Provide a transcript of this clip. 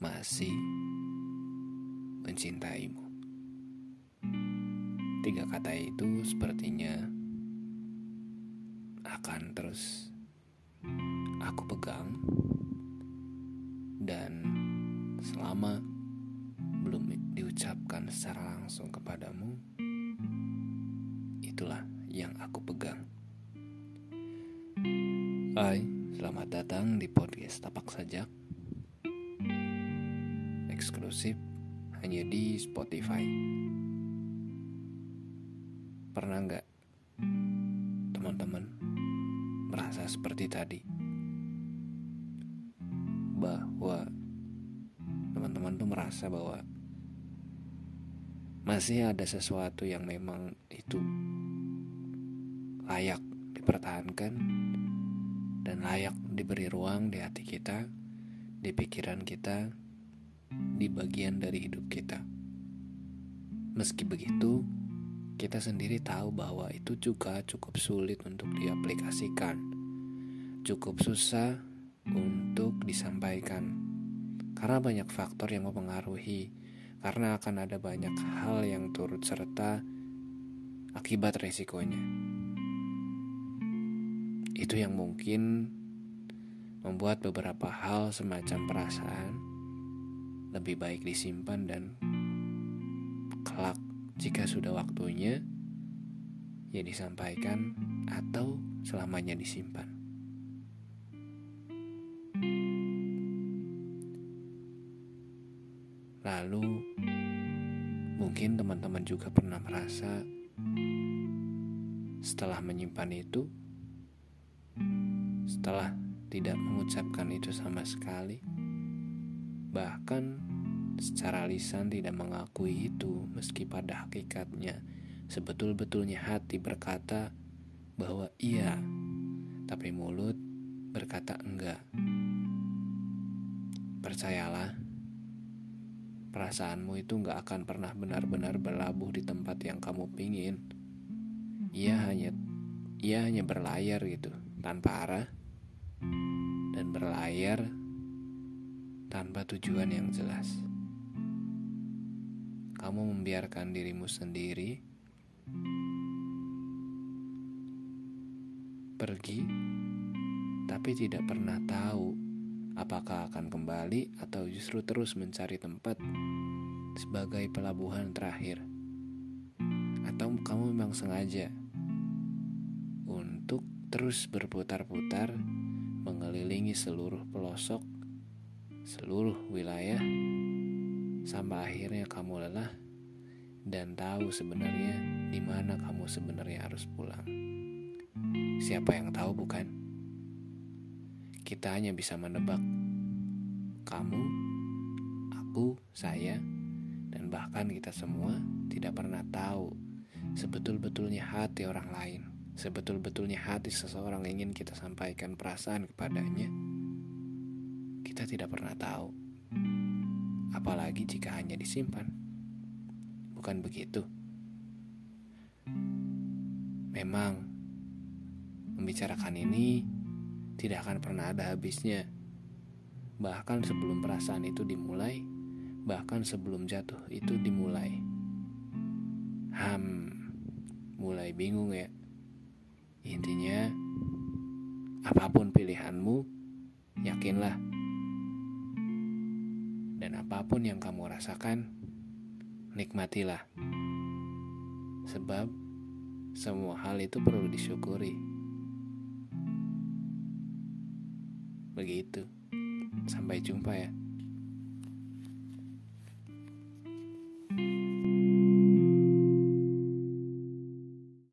masih mencintaimu. Tiga kata itu sepertinya akan terus aku pegang dan selama belum diucapkan secara langsung kepadamu itulah yang aku pegang. Hai, selamat datang di podcast Tapak Sajak Eksklusif hanya di Spotify Pernah nggak teman-teman merasa seperti tadi? Bahwa teman-teman tuh merasa bahwa masih ada sesuatu yang memang itu layak dipertahankan dan layak diberi ruang di hati kita, di pikiran kita, di bagian dari hidup kita. Meski begitu, kita sendiri tahu bahwa itu juga cukup sulit untuk diaplikasikan, cukup susah untuk disampaikan, karena banyak faktor yang mempengaruhi, karena akan ada banyak hal yang turut serta akibat resikonya. Itu yang mungkin membuat beberapa hal semacam perasaan lebih baik disimpan dan kelak jika sudah waktunya ya disampaikan atau selamanya disimpan. Lalu mungkin teman-teman juga pernah merasa setelah menyimpan itu setelah tidak mengucapkan itu sama sekali bahkan secara lisan tidak mengakui itu meski pada hakikatnya sebetul-betulnya hati berkata bahwa iya tapi mulut berkata enggak. Percayalah perasaanmu itu enggak akan pernah benar-benar berlabuh di tempat yang kamu pingin. Ia hanya ia hanya berlayar gitu tanpa arah dan berlayar tanpa tujuan yang jelas. Kamu membiarkan dirimu sendiri pergi, tapi tidak pernah tahu apakah akan kembali atau justru terus mencari tempat sebagai pelabuhan terakhir, atau kamu memang sengaja untuk terus berputar-putar mengelilingi seluruh pelosok, seluruh wilayah sampai akhirnya kamu lelah dan tahu sebenarnya di mana kamu sebenarnya harus pulang. Siapa yang tahu bukan? Kita hanya bisa menebak. Kamu, aku, saya, dan bahkan kita semua tidak pernah tahu sebetul-betulnya hati orang lain, sebetul-betulnya hati seseorang ingin kita sampaikan perasaan kepadanya. Kita tidak pernah tahu apalagi jika hanya disimpan. Bukan begitu? Memang, membicarakan ini tidak akan pernah ada habisnya. Bahkan sebelum perasaan itu dimulai, bahkan sebelum jatuh itu dimulai. Ham, mulai bingung ya. Intinya, apa pun pilihanmu, yakinlah dan apa pun yang kamu rasakan, nikmatilah. Sebab semua hal itu perlu disyukuri. Begitu. Sampai jumpa ya.